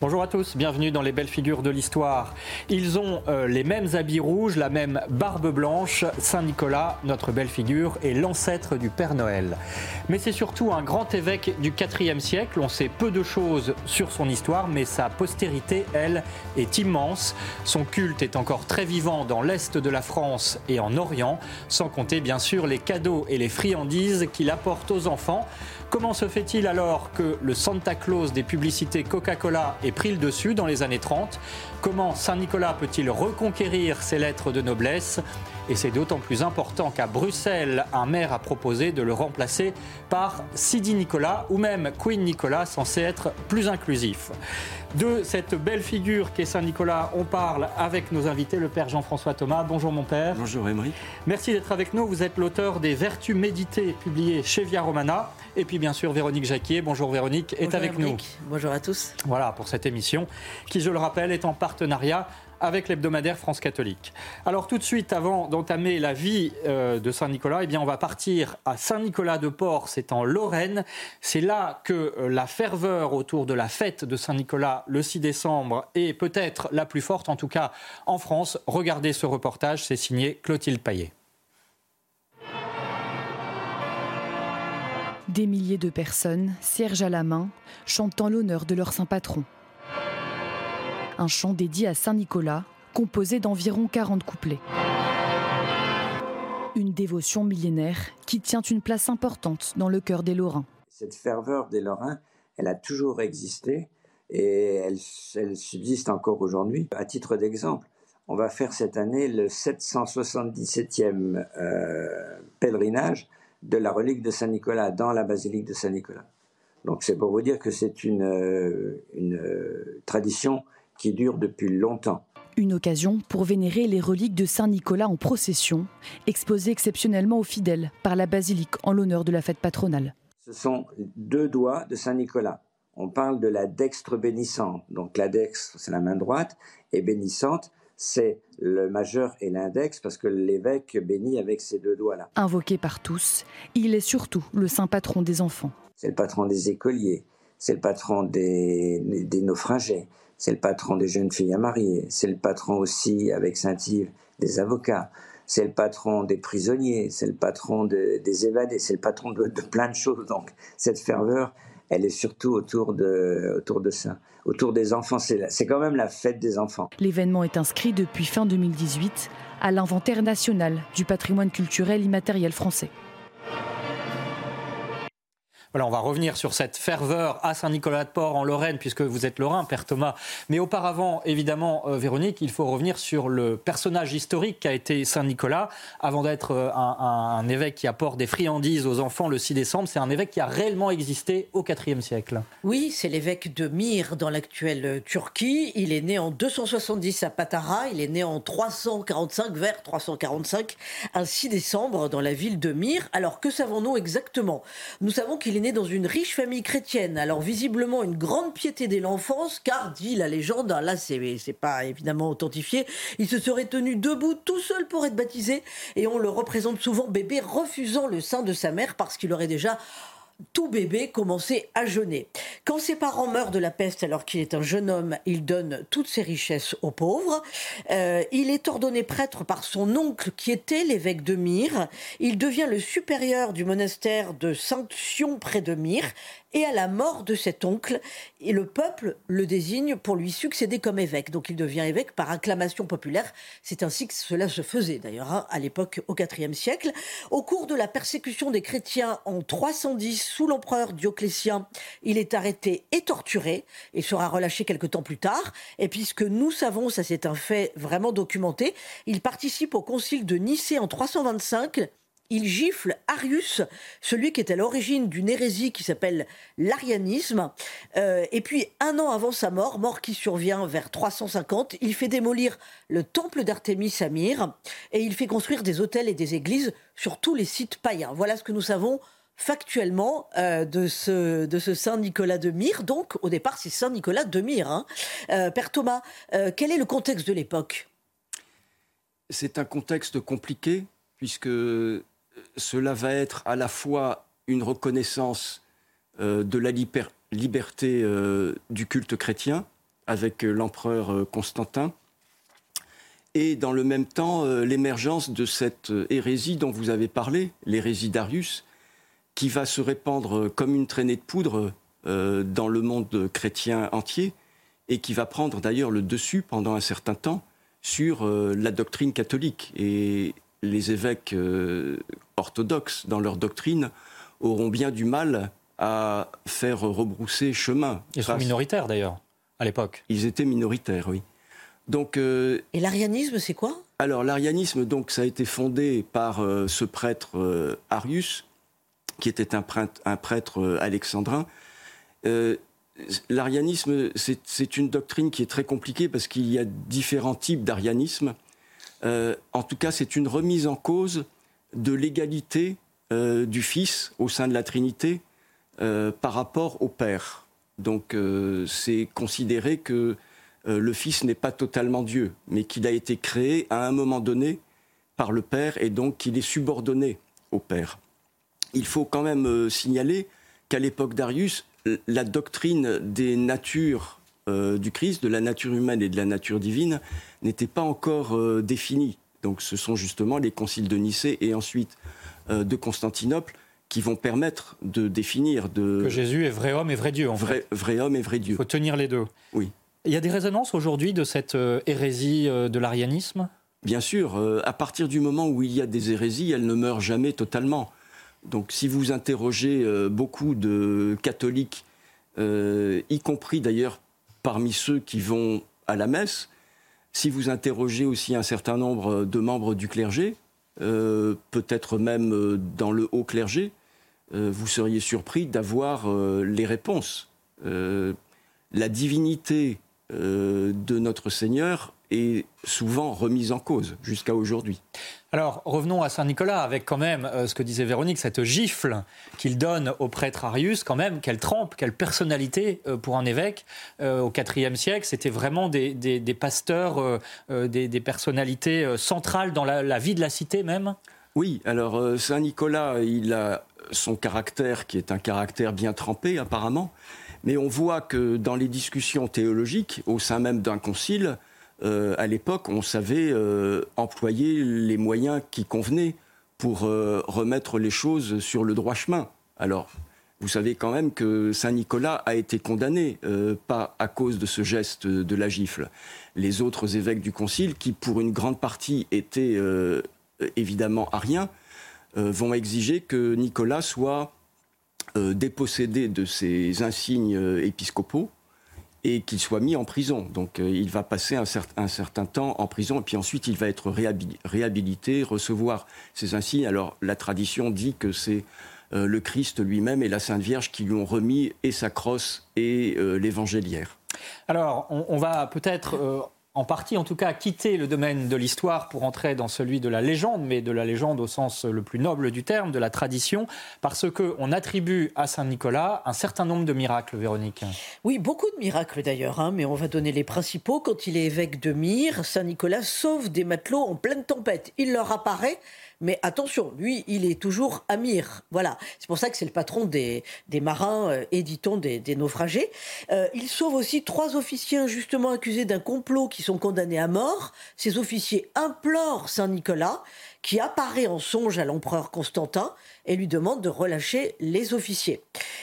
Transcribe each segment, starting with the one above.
Bonjour à tous, bienvenue dans les belles figures de l'histoire. Ils ont euh, les mêmes habits rouges, la même barbe blanche. Saint-Nicolas, notre belle figure, est l'ancêtre du Père Noël. Mais c'est surtout un grand évêque du IVe siècle. On sait peu de choses sur son histoire, mais sa postérité, elle, est immense. Son culte est encore très vivant dans l'est de la France et en Orient, sans compter bien sûr les cadeaux et les friandises qu'il apporte aux enfants. Comment se fait-il alors que le Santa Claus des publicités Coca-Cola ait pris le dessus dans les années 30 Comment Saint-Nicolas peut-il reconquérir ses lettres de noblesse? Et c'est d'autant plus important qu'à Bruxelles, un maire a proposé de le remplacer par Sidi Nicolas ou même Queen Nicolas, censé être plus inclusif. De cette belle figure qu'est Saint-Nicolas, on parle avec nos invités, le père Jean-François Thomas. Bonjour mon père. Bonjour Emery. Merci d'être avec nous. Vous êtes l'auteur des Vertus méditées publiées chez Via Romana. Et puis bien sûr Véronique Jacquier. Bonjour Véronique, est avec nous. Bonjour à tous. Voilà pour cette émission qui, je le rappelle, est en partenariat avec l'hebdomadaire France catholique. Alors tout de suite, avant d'entamer la vie euh, de Saint-Nicolas, eh bien on va partir à Saint-Nicolas-de-Port, c'est en Lorraine. C'est là que euh, la ferveur autour de la fête de Saint-Nicolas le 6 décembre est peut-être la plus forte, en tout cas en France. Regardez ce reportage, c'est signé Clotilde Paillet. Des milliers de personnes, cierges à la main, chantant l'honneur de leur saint patron un chant dédié à Saint-Nicolas, composé d'environ 40 couplets. Une dévotion millénaire qui tient une place importante dans le cœur des Lorrains. Cette ferveur des Lorrains, elle a toujours existé et elle, subsiste encore aujourd'hui. À titre d'exemple, on va faire cette année le 777e euh, pèlerinage de la relique de Saint-Nicolas dans la basilique de Saint-Nicolas. Donc c'est pour vous dire que c'est une, euh, euh, tradition qui dure depuis longtemps. Une occasion pour vénérer les reliques de Saint Nicolas en procession, exposées exceptionnellement aux fidèles par la basilique en l'honneur de la fête patronale. Ce sont deux doigts de Saint Nicolas. On parle de la dextre bénissante. Donc la dextre, c'est la main droite, et bénissante, c'est le majeur et l'index, parce que l'évêque bénit avec ses deux doigts-là. Invoqué par tous, il est surtout le saint patron des enfants. C'est le patron des écoliers, c'est le patron des, des naufragés, c'est le patron des jeunes filles à marier, c'est le patron aussi avec Saint-Yves des avocats, c'est le patron des prisonniers, c'est le patron des évadés, c'est le patron de, plein de choses. Donc cette ferveur, elle est surtout autour de, ça, autour des enfants. C'est quand même la fête des enfants. L'événement est inscrit depuis fin 2018 à l'inventaire national du patrimoine culturel immatériel français. Voilà, on va revenir sur cette ferveur à Saint-Nicolas-de-Port en Lorraine, puisque vous êtes lorrain, Père Thomas. Mais auparavant, évidemment, euh, Véronique, il faut revenir sur le personnage historique qu'a été Saint-Nicolas. Avant d'être euh, un, évêque qui apporte des friandises aux enfants le 6 décembre, c'est un évêque qui a réellement existé au IVe siècle. Oui, c'est l'évêque de Myre dans l'actuelle Turquie. Il est né en 270 à Patara. Il est né en 345, vers 345, un 6 décembre dans la ville de Myre. Alors que savons-nous exactement? Nous savons qu'il né dans une riche famille chrétienne. Alors visiblement une grande piété dès l'enfance, car dit la légende, hein, là c'est pas évidemment authentifié, il se serait tenu debout tout seul pour être baptisé, et on le représente souvent bébé refusant le sein de sa mère parce qu'il aurait déjà tout bébé commençait à jeûner. Quand ses parents meurent de la peste alors qu'il est un jeune homme, il donne toutes ses richesses aux pauvres. Euh, il est ordonné prêtre par son oncle qui était l'évêque de Myre. Il devient le supérieur du monastère de Saint-Sion près de Myre et à la mort de cet oncle, le peuple le désigne pour lui succéder comme évêque. Donc il devient évêque par acclamation populaire. C'est ainsi que cela se faisait d'ailleurs hein, à l'époque au IVe siècle. Au cours de la persécution des chrétiens en 310 sous l'empereur Dioclétien, il est arrêté et torturé et sera relâché quelque temps plus tard. Et puisque nous savons, ça c'est un fait vraiment documenté, il participe au concile de Nicée en 325 il gifle Arius, celui qui est à l'origine d'une hérésie qui s'appelle l'arianisme. Euh, et puis, un an avant sa mort, mort qui survient vers 350, il fait démolir le temple d'Artémis à Myre et il fait construire des hôtels et des églises sur tous les sites païens. Voilà ce que nous savons factuellement euh, de, ce, de ce Saint Nicolas de Myre. Donc, au départ, c'est Saint Nicolas de Myre. Hein. Euh, Père Thomas, quel est le contexte de l'époque? C'est un contexte compliqué, puisque cela va être à la fois une reconnaissance euh, de la liberté euh, du culte chrétien avec euh, l'empereur Constantin, et dans le même temps l'émergence de cette hérésie dont vous avez parlé, l'hérésie d'Arius, qui va se répandre comme une traînée de poudre dans le monde chrétien entier, et qui va prendre d'ailleurs le dessus pendant un certain temps sur la doctrine catholique. Et les évêques euh, orthodoxes, dans leur doctrine, auront bien du mal à faire rebrousser chemin. Ils sont minoritaires d'ailleurs, à l'époque. Ils étaient minoritaires, oui. Donc, euh, Et l'arianisme, c'est quoi? Alors, l'arianisme, donc, ça a été fondé par euh, ce prêtre Arius, qui était un prêtre, un prêtre alexandrin. l'arianisme, c'est une doctrine qui est très compliquée parce qu'il y a différents types d'arianisme. Euh, en tout cas, c'est une remise en cause de l'égalité euh, du Fils au sein de la Trinité euh, par rapport au Père. Donc, c'est considéré que le Fils n'est pas totalement Dieu, mais qu'il a été créé à un moment donné par le Père et donc qu'il est subordonné au Père. Il faut quand même signaler qu'à l'époque d'Arius, la doctrine des natures du Christ, de la nature humaine et de la nature divine, n'était pas encore euh, définie. Donc ce sont justement les conciles de Nicée et ensuite euh, de Constantinople qui vont permettre de définir de que Jésus est vrai homme et vrai Dieu en vrai, fait. vrai homme et vrai Dieu. Il faut tenir les deux. Oui. Il y a des résonances aujourd'hui de cette euh, hérésie de l'arianisme? Bien sûr, à partir du moment où il y a des hérésies, elles ne meurent jamais totalement. Donc si vous interrogez beaucoup de catholiques, y compris d'ailleurs parmi ceux qui vont à la messe, si vous interrogez aussi un certain nombre de membres du clergé, euh, peut-être même euh, dans le haut clergé, euh, vous seriez surpris d'avoir les réponses. la divinité de notre Seigneur est souvent remise en cause jusqu'à aujourd'hui. Alors revenons à Saint Nicolas avec quand même euh, ce que disait Véronique, cette gifle qu'il donne au prêtre Arius, quand même, quelle trempe, quelle personnalité euh, pour un évêque euh, au IVe siècle. C'était vraiment des, pasteurs, des, personnalités centrales dans la, vie de la cité même? Oui, alors Saint Nicolas, il a son caractère qui est un caractère bien trempé apparemment, mais on voit que dans les discussions théologiques au sein même d'un concile, euh, à l'époque, on savait euh, employer les moyens qui convenaient pour euh, remettre les choses sur le droit chemin. Alors, vous savez quand même que Saint Nicolas a été condamné, pas à cause de ce geste de la gifle. Les autres évêques du Concile, qui pour une grande partie étaient évidemment ariens, vont exiger que Nicolas soit dépossédé de ses insignes épiscopaux et qu'il soit mis en prison. Donc euh, il va passer un, certain temps en prison et puis ensuite il va être réhabilité, recevoir ses insignes. Alors la tradition dit que c'est euh, le Christ lui-même et la Sainte Vierge qui lui ont remis et sa crosse et euh, l'évangéliaire. Alors on va peut-être en partie en tout cas, quitter le domaine de l'histoire pour entrer dans celui de la légende, mais de la légende au sens le plus noble du terme, de la tradition, parce qu'on attribue à Saint Nicolas un certain nombre de miracles, Véronique. Oui, beaucoup de miracles d'ailleurs, hein, mais on va donner les principaux. Quand il est évêque de Myre, Saint Nicolas sauve des matelots en pleine tempête. Il leur apparaît mais attention, lui, il est toujours Amir. Voilà. C'est pour ça que c'est le patron des, des marins, euh, éditons des, des naufragés. Euh, il sauve aussi trois officiers injustement accusés d'un complot qui sont condamnés à mort. Ces officiers implorent Saint Nicolas qui apparaît en songe à l'empereur Constantin et lui demande de relâcher les officiers.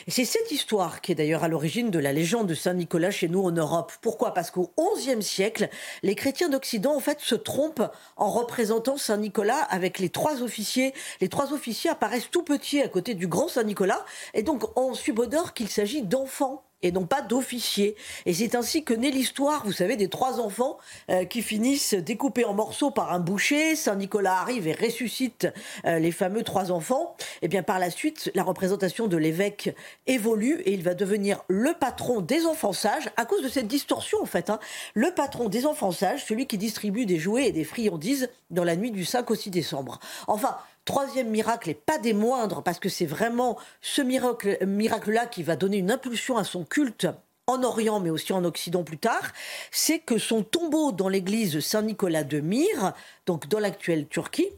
C'est cette histoire qui est d'ailleurs à l'origine de la légende de Saint Nicolas chez nous en Europe. Pourquoi? Parce qu'au XIe siècle, les chrétiens d'Occident en fait se trompent en représentant Saint Nicolas avec les trois officiers. Les trois officiers apparaissent tout petits à côté du grand Saint Nicolas et donc on subodore qu'il s'agit d'enfants et non pas d'officier. Et c'est ainsi que naît l'histoire, vous savez, des trois enfants euh, qui finissent découpés en morceaux par un boucher. Saint Nicolas arrive et ressuscite euh, les fameux trois enfants. Et bien par la suite, la représentation de l'évêque évolue et il va devenir le patron des enfants sages à cause de cette distorsion en fait. Hein. Le patron des enfants sages, celui qui distribue des jouets et des friandises dans la nuit du 5 au 6 décembre. Enfin, Troisième miracle, et pas des moindres, parce que c'est vraiment ce miracle-là qui va donner une impulsion à son culte en Orient, mais aussi en Occident plus tard, c'est que son tombeau dans l'église Saint-Nicolas de Myre, donc dans l'actuelle Turquie,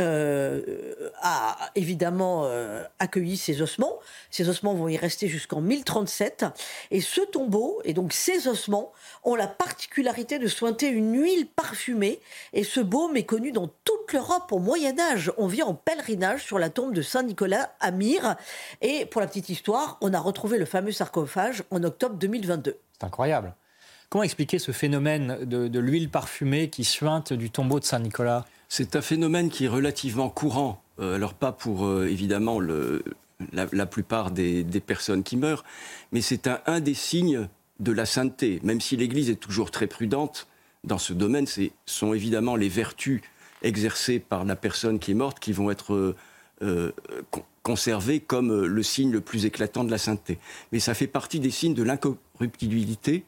euh, a évidemment euh, accueilli ces ossements. Ces ossements vont y rester jusqu'en 1037. Et ce tombeau, et donc ces ossements, ont la particularité de sointer une huile parfumée. Et ce baume est connu dans toute l'Europe au Moyen Âge. On vient en pèlerinage sur la tombe de Saint Nicolas à Myre. Et pour la petite histoire, on a retrouvé le fameux sarcophage en octobre 2022. C'est incroyable. Comment expliquer ce phénomène de, l'huile parfumée qui suinte du tombeau de Saint Nicolas c'est un phénomène qui est relativement courant. Euh, alors pas pour euh, évidemment la, plupart des, personnes qui meurent, mais c'est un, des signes de la sainteté. Même si l'Église est toujours très prudente dans ce domaine, ce sont évidemment les vertus exercées par la personne qui est morte qui vont être euh, conservées comme le signe le plus éclatant de la sainteté. Mais ça fait partie des signes de l'incorruptibilité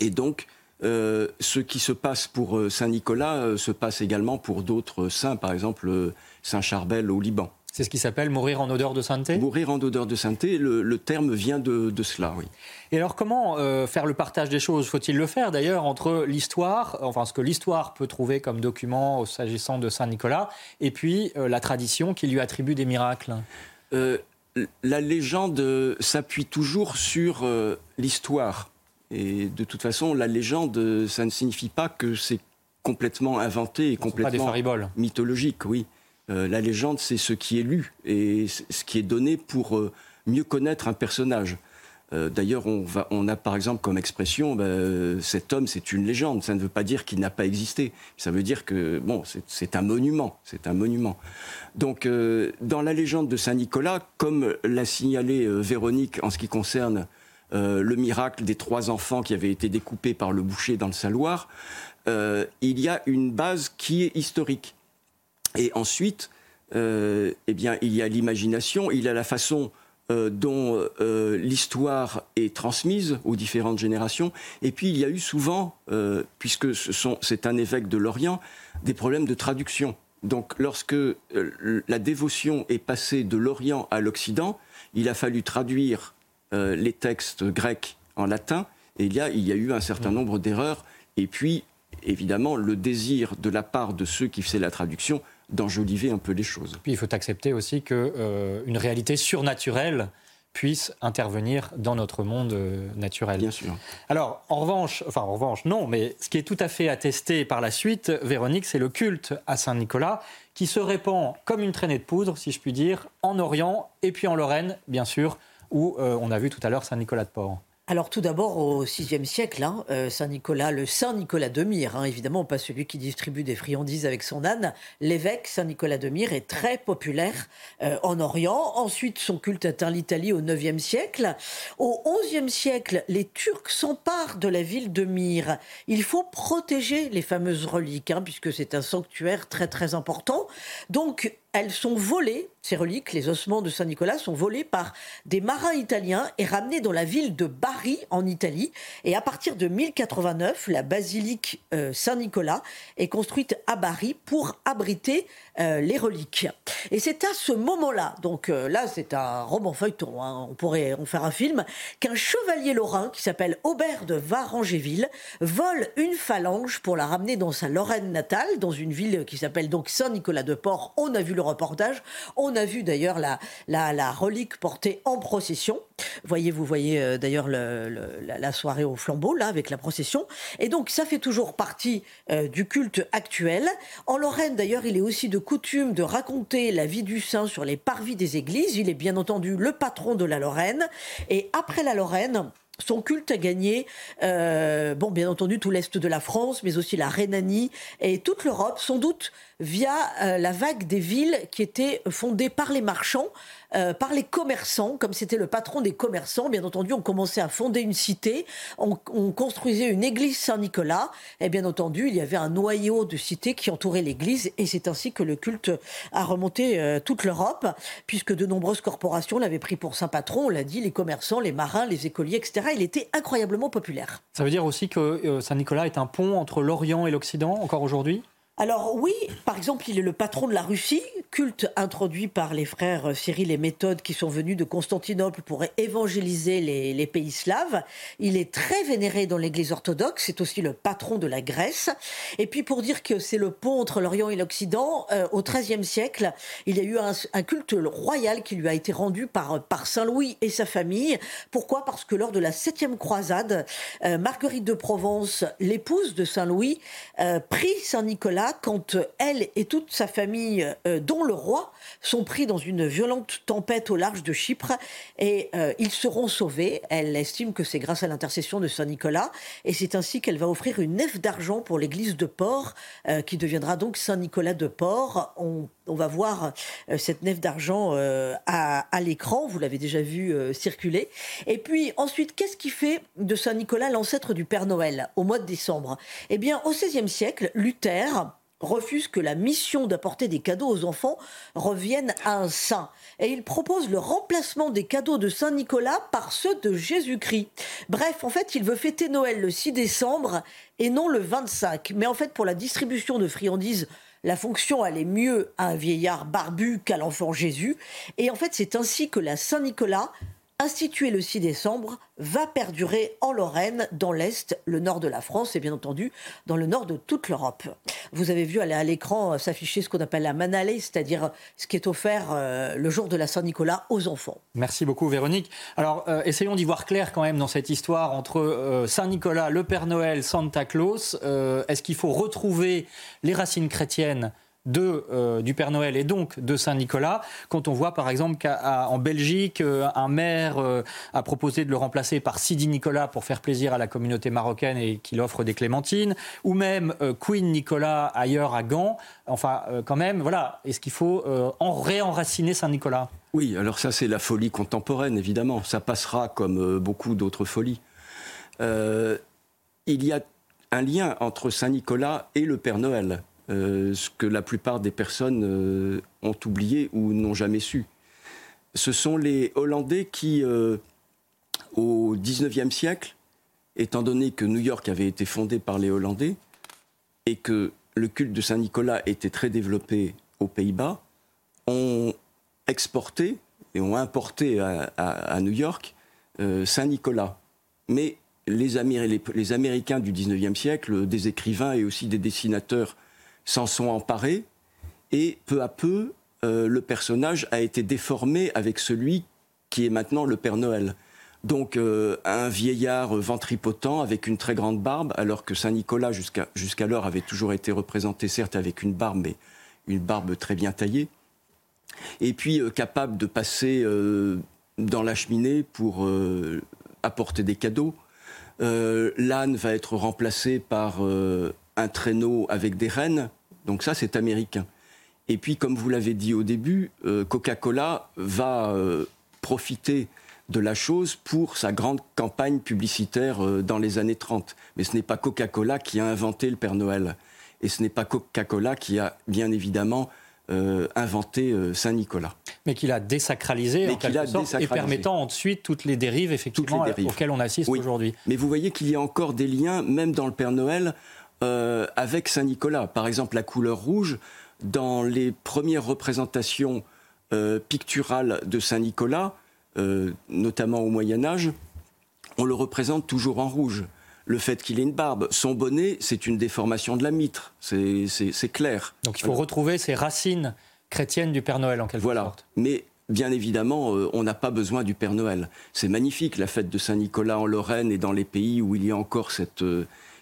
et donc euh, ce qui se passe pour euh, Saint Nicolas euh, se passe également pour d'autres saints, par exemple Saint Charbel au Liban. C'est ce qui s'appelle mourir en odeur de sainteté? Mourir en odeur de sainteté, le, terme vient de, cela, oui. Et alors comment faire le partage des choses? Faut-il le faire d'ailleurs entre l'histoire, enfin ce que l'histoire peut trouver comme document s'agissant de Saint Nicolas, et puis la tradition qui lui attribue des miracles? La légende s'appuie toujours sur l'histoire. Et de toute façon, la légende, ça ne signifie pas que c'est complètement inventé et complètement mythologique. Oui, euh, la légende, c'est ce qui est lu et ce qui est donné pour euh, mieux connaître un personnage. Euh, d'ailleurs, on, on, a par exemple comme expression, ben, cet homme, c'est une légende. Ça ne veut pas dire qu'il n'a pas existé. Ça veut dire que bon, c'est un monument. C'est un monument. Donc, dans la légende de Saint Nicolas, comme l'a signalé Véronique en ce qui concerne euh, le miracle des trois enfants qui avaient été découpés par le boucher dans le Saloir, euh, il y a une base qui est historique. Et ensuite, euh, eh bien, il y a l'imagination, il y a la façon dont l'histoire est transmise aux différentes générations. Et puis, il y a eu souvent, puisque c'est un évêque de l'Orient, des problèmes de traduction. Donc, lorsque la dévotion est passée de l'Orient à l'Occident, il a fallu traduire les textes grecs en latin, et il y a, il y a eu un certain nombre d'erreurs. Et puis, évidemment, le désir de la part de ceux qui faisaient la traduction d'enjoliver un peu les choses. Puis il faut accepter aussi qu'une euh, une réalité surnaturelle puisse intervenir dans notre monde euh, naturel. Bien sûr. Alors, en revanche, enfin en revanche, non, mais ce qui est tout à fait attesté par la suite, Véronique, c'est le culte à Saint-Nicolas qui se répand comme une traînée de poudre, si je puis dire, en Orient et puis en Lorraine, bien sûr, où euh, on a vu tout à l'heure Saint-Nicolas de Port alors tout d'abord au VIe siècle, hein, euh, Saint Nicolas, le Saint Nicolas de Myre, hein, évidemment pas celui qui distribue des friandises avec son âne, l'évêque Saint Nicolas de Myre est très populaire euh, en Orient. Ensuite, son culte atteint l'Italie au IXe siècle. Au XIe siècle, les Turcs s'emparent de la ville de Myre. Il faut protéger les fameuses reliques, hein, puisque c'est un sanctuaire très très important. Donc elles sont volées, ces reliques, les ossements de Saint-Nicolas sont volés par des marins italiens et ramenés dans la ville de Bari en Italie. Et à partir de 1089, la basilique euh, Saint-Nicolas est construite à Bari pour abriter euh, les reliques. Et c'est à ce moment-là, donc euh, là c'est un roman feuilleton, hein, on pourrait en faire un film, qu'un chevalier lorrain qui s'appelle Aubert de Varangéville vole une phalange pour la ramener dans sa Lorraine natale, dans une ville qui s'appelle donc Saint-Nicolas-de-Port. On a vu le reportage, on a vu d'ailleurs la, relique portée en procession. Voyez, vous voyez euh, d'ailleurs la, soirée au flambeau, là, avec la procession. Et donc ça fait toujours partie du culte actuel. En Lorraine d'ailleurs, il est aussi de coutume de raconter la vie du saint sur les parvis des églises. Il est bien entendu le patron de la Lorraine. Et après la Lorraine, son culte a gagné, euh, bon, bien entendu, tout l'Est de la France, mais aussi la Rhénanie et toute l'Europe, sans doute via euh, la vague des villes qui étaient fondées par les marchands, euh, par les commerçants, comme c'était le patron des commerçants. Bien entendu, on commençait à fonder une cité, on, construisait une église Saint-Nicolas, et bien entendu, il y avait un noyau de cités qui entourait l'église, et c'est ainsi que le culte a remonté euh, toute l'Europe, puisque de nombreuses corporations l'avaient pris pour saint patron, on l'a dit, les commerçants, les marins, les écoliers, etc. Il était incroyablement populaire. Ça veut dire aussi que Saint-Nicolas est un pont entre l'Orient et l'Occident, encore aujourd'hui? Alors oui, par exemple, il est le patron de la Russie, culte introduit par les frères Cyril et Méthode qui sont venus de Constantinople pour évangéliser les, pays slaves. Il est très vénéré dans l'Église orthodoxe, c'est aussi le patron de la Grèce. Et puis pour dire que c'est le pont entre l'Orient et l'Occident, euh, au XIIIe siècle, il y a eu un, culte royal qui lui a été rendu par, Saint Louis et sa famille. Pourquoi? Parce que lors de la septième croisade, euh, Marguerite de Provence, l'épouse de Saint Louis, euh, prit Saint Nicolas quand elle et toute sa famille, euh, dont le roi, sont pris dans une violente tempête au large de Chypre et euh, ils seront sauvés. Elle estime que c'est grâce à l'intercession de Saint Nicolas et c'est ainsi qu'elle va offrir une nef d'argent pour l'église de Port, euh, qui deviendra donc Saint Nicolas de Port. On, va voir cette nef d'argent à l'écran, vous l'avez déjà vu circuler. Et puis ensuite, qu'est-ce qui fait de Saint Nicolas l'ancêtre du Père Noël au mois de décembre? Eh bien, au XVIe siècle, Luther refuse que la mission d'apporter des cadeaux aux enfants revienne à un saint. Et il propose le remplacement des cadeaux de Saint Nicolas par ceux de Jésus-Christ. Bref, en fait, il veut fêter Noël le 6 décembre et non le 25. Mais en fait, pour la distribution de friandises, la fonction allait mieux à un vieillard barbu qu'à l'enfant Jésus. Et en fait, c'est ainsi que la Saint Nicolas institué le 6 décembre, va perdurer en Lorraine, dans l'Est, le nord de la France et bien entendu dans le nord de toute l'Europe. Vous avez vu à l'écran euh, s'afficher ce qu'on appelle la manalée, c'est-à-dire ce qui est offert euh, le jour de la Saint-Nicolas aux enfants. Merci beaucoup Véronique. Alors euh, essayons d'y voir clair quand même dans cette histoire entre Saint-Nicolas, le Père Noël, Santa Claus. Est-ce qu'il faut retrouver les racines chrétiennes de, euh, du Père Noël et donc de Saint-Nicolas, quand on voit par exemple qu'en Belgique, euh, un maire euh, a proposé de le remplacer par Sidi Nicolas pour faire plaisir à la communauté marocaine et qu'il offre des clémentines, ou même Queen Nicolas ailleurs à Gand. Enfin, quand même, voilà, est-ce qu'il faut en réenraciner Saint-Nicolas Oui, alors ça c'est la folie contemporaine, évidemment. Ça passera comme beaucoup d'autres folies. il y a un lien entre Saint-Nicolas et le Père Noël. Euh, ce que la plupart des personnes euh, ont oublié ou n'ont jamais su. Ce sont les Hollandais qui, euh, au XIXe siècle, étant donné que New York avait été fondé par les Hollandais et que le culte de Saint-Nicolas était très développé aux Pays-Bas, ont exporté et ont importé à, New York Saint-Nicolas. Mais les, les, Américains du XIXe siècle, des écrivains et aussi des dessinateurs s'en sont emparés et peu à peu, euh, le personnage a été déformé avec celui qui est maintenant le Père Noël. Donc euh, un vieillard ventripotent avec une très grande barbe, alors que Saint Nicolas jusqu'à jusqu'alors avait toujours été représenté certes avec une barbe, mais une barbe très bien taillée. Et puis euh, capable de passer dans la cheminée pour apporter des cadeaux. L'âne va être remplacé par un traîneau avec des rennes. Donc ça, c'est américain. Et puis, comme vous l'avez dit au début, euh, Coca-Cola va euh, profiter de la chose pour sa grande campagne publicitaire euh, dans les années 30. Mais ce n'est pas Coca-Cola qui a inventé le Père Noël. Et ce n'est pas Coca-Cola qui a, bien évidemment, inventé Saint-Nicolas. Mais qu'il a désacralisé, en quelque sorte, et permettant ensuite toutes les dérives, effectivement, auxquelles on assiste aujourd'hui. Mais vous voyez qu'il y a encore des liens, même dans le Père Noël, euh, avec Saint-Nicolas. Par exemple, la couleur rouge, dans les premières représentations euh, picturales de Saint-Nicolas, euh, notamment au Moyen Âge, on le représente toujours en rouge. Le fait qu'il ait une barbe, son bonnet, c'est une déformation de la mitre, c'est clair. Donc il faut retrouver ces racines chrétiennes du Père Noël en quelque voilà. Mais bien évidemment, on n'a pas besoin du Père Noël. C'est magnifique la fête de Saint-Nicolas en Lorraine et dans les pays où il y a encore cette,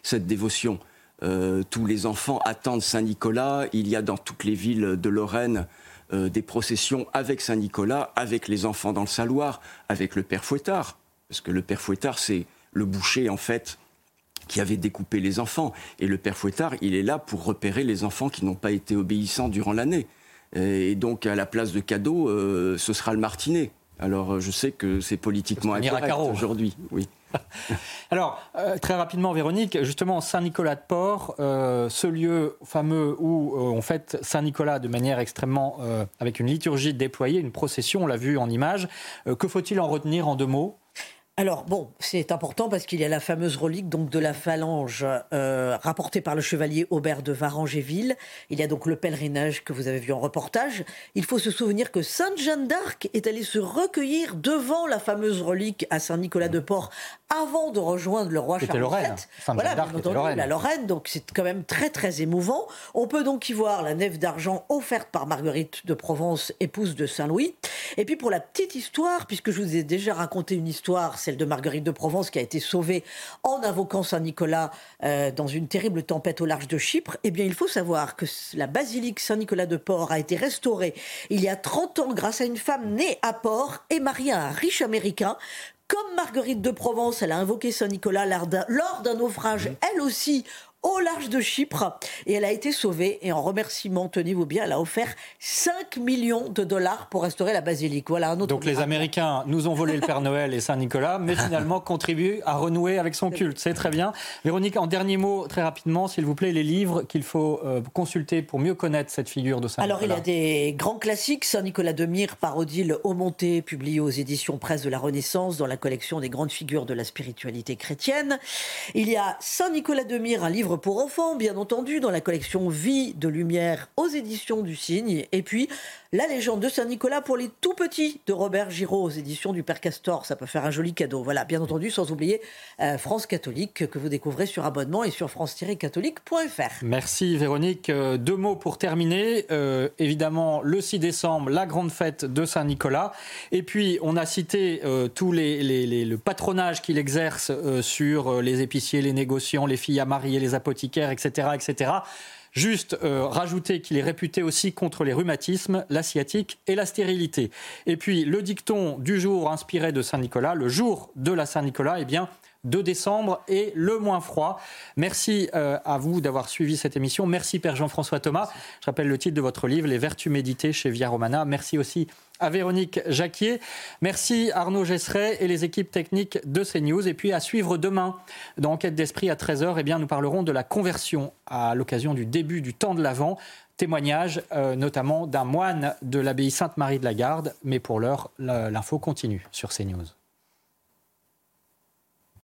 cette dévotion. Euh, tous les enfants attendent Saint-Nicolas. Il y a dans toutes les villes de Lorraine euh, des processions avec Saint-Nicolas, avec les enfants dans le saloir, avec le Père Fouettard. Parce que le Père Fouettard, c'est le boucher, en fait, qui avait découpé les enfants. Et le père Fouettard, il est là pour repérer les enfants qui n'ont pas été obéissants durant l'année. Et donc, à la place de cadeau, euh, ce sera le martinet. Alors, je sais que c'est politiquement incorrect aujourd'hui. Oui. Alors, euh, très rapidement, Véronique, justement, Saint-Nicolas-de-Port, euh, ce lieu fameux où on fête Saint-Nicolas de manière extrêmement. avec une liturgie déployée, une procession, on l'a vu en image. que faut-il en retenir en deux mots? Alors bon, c'est important parce qu'il y a la fameuse relique donc de la phalange euh, rapportée par le chevalier Aubert de Varangéville. Il y a donc le pèlerinage que vous avez vu en reportage. Il faut se souvenir que Sainte Jeanne d'Arc est allée se recueillir devant la fameuse relique à Saint-Nicolas-de-Port avant de rejoindre le roi Charles Lorraine. Voilà, bien entendu, la Lorraine. Donc c'est quand même très très émouvant. On peut donc y voir la nef d'argent offerte par Marguerite de Provence, épouse de Saint-Louis. Et puis pour la petite histoire, puisque je vous ai déjà raconté une histoire celle de Marguerite de Provence qui a été sauvée en invoquant Saint-Nicolas euh, dans une terrible tempête au large de Chypre, eh bien il faut savoir que la basilique Saint-Nicolas de Port a été restaurée il y a 30 ans grâce à une femme née à Port et mariée à un riche américain. Comme Marguerite de Provence, elle a invoqué Saint-Nicolas lors d'un naufrage, elle aussi, au large de Chypre et elle a été sauvée. Et en remerciement, tenez-vous bien, elle a offert 5 millions de dollars pour restaurer la basilique. Voilà un autre. Donc les Américains nous ont volé le Père Noël et Saint-Nicolas, mais finalement contribuent à renouer avec son culte. C'est très bien. Véronique, en dernier mot, très rapidement, s'il vous plaît, les livres qu'il faut euh, consulter pour mieux connaître cette figure de Saint-Nicolas. Alors il y a des grands classiques. Saint-Nicolas de Myre, parodie le Haut Monté, publié aux éditions Presse de la Renaissance dans la collection des grandes figures de la spiritualité chrétienne. Il y a Saint-Nicolas de Myre, un livre pour enfants, bien entendu, dans la collection Vie de Lumière aux éditions du Cygne. Et puis, la légende de Saint-Nicolas pour les tout petits de Robert Giraud aux éditions du Père Castor. Ça peut faire un joli cadeau. Voilà, bien entendu, sans oublier euh, France Catholique que vous découvrez sur abonnement et sur france-catholique.fr. Merci Véronique. Euh, deux mots pour terminer. Euh, évidemment, le 6 décembre, la grande fête de Saint-Nicolas. Et puis, on a cité tous les, le patronage qu'il exerce sur les épiciers, les négociants, les filles à marier, les apothicaires, etc. etc. Juste euh, rajouter qu'il est réputé aussi contre les rhumatismes, la sciatique et la stérilité. Et puis le dicton du jour inspiré de Saint-Nicolas, le jour de la Saint-Nicolas, eh bien 2 décembre et le moins froid. Merci euh, à vous d'avoir suivi cette émission. Merci Père Jean-François Thomas. Je rappelle le titre de votre livre, Les Vertus méditées chez Via Romana. Merci aussi à Véronique Jacquier. Merci Arnaud Gesseret et les équipes techniques de CNews. Et puis à suivre demain dans Enquête d'Esprit à 13h, eh bien, nous parlerons de la conversion à l'occasion du début du temps de l'Avent. Témoignage euh, notamment d'un moine de l'abbaye Sainte-Marie de la Garde. Mais pour l'heure, l'info continue sur CNews.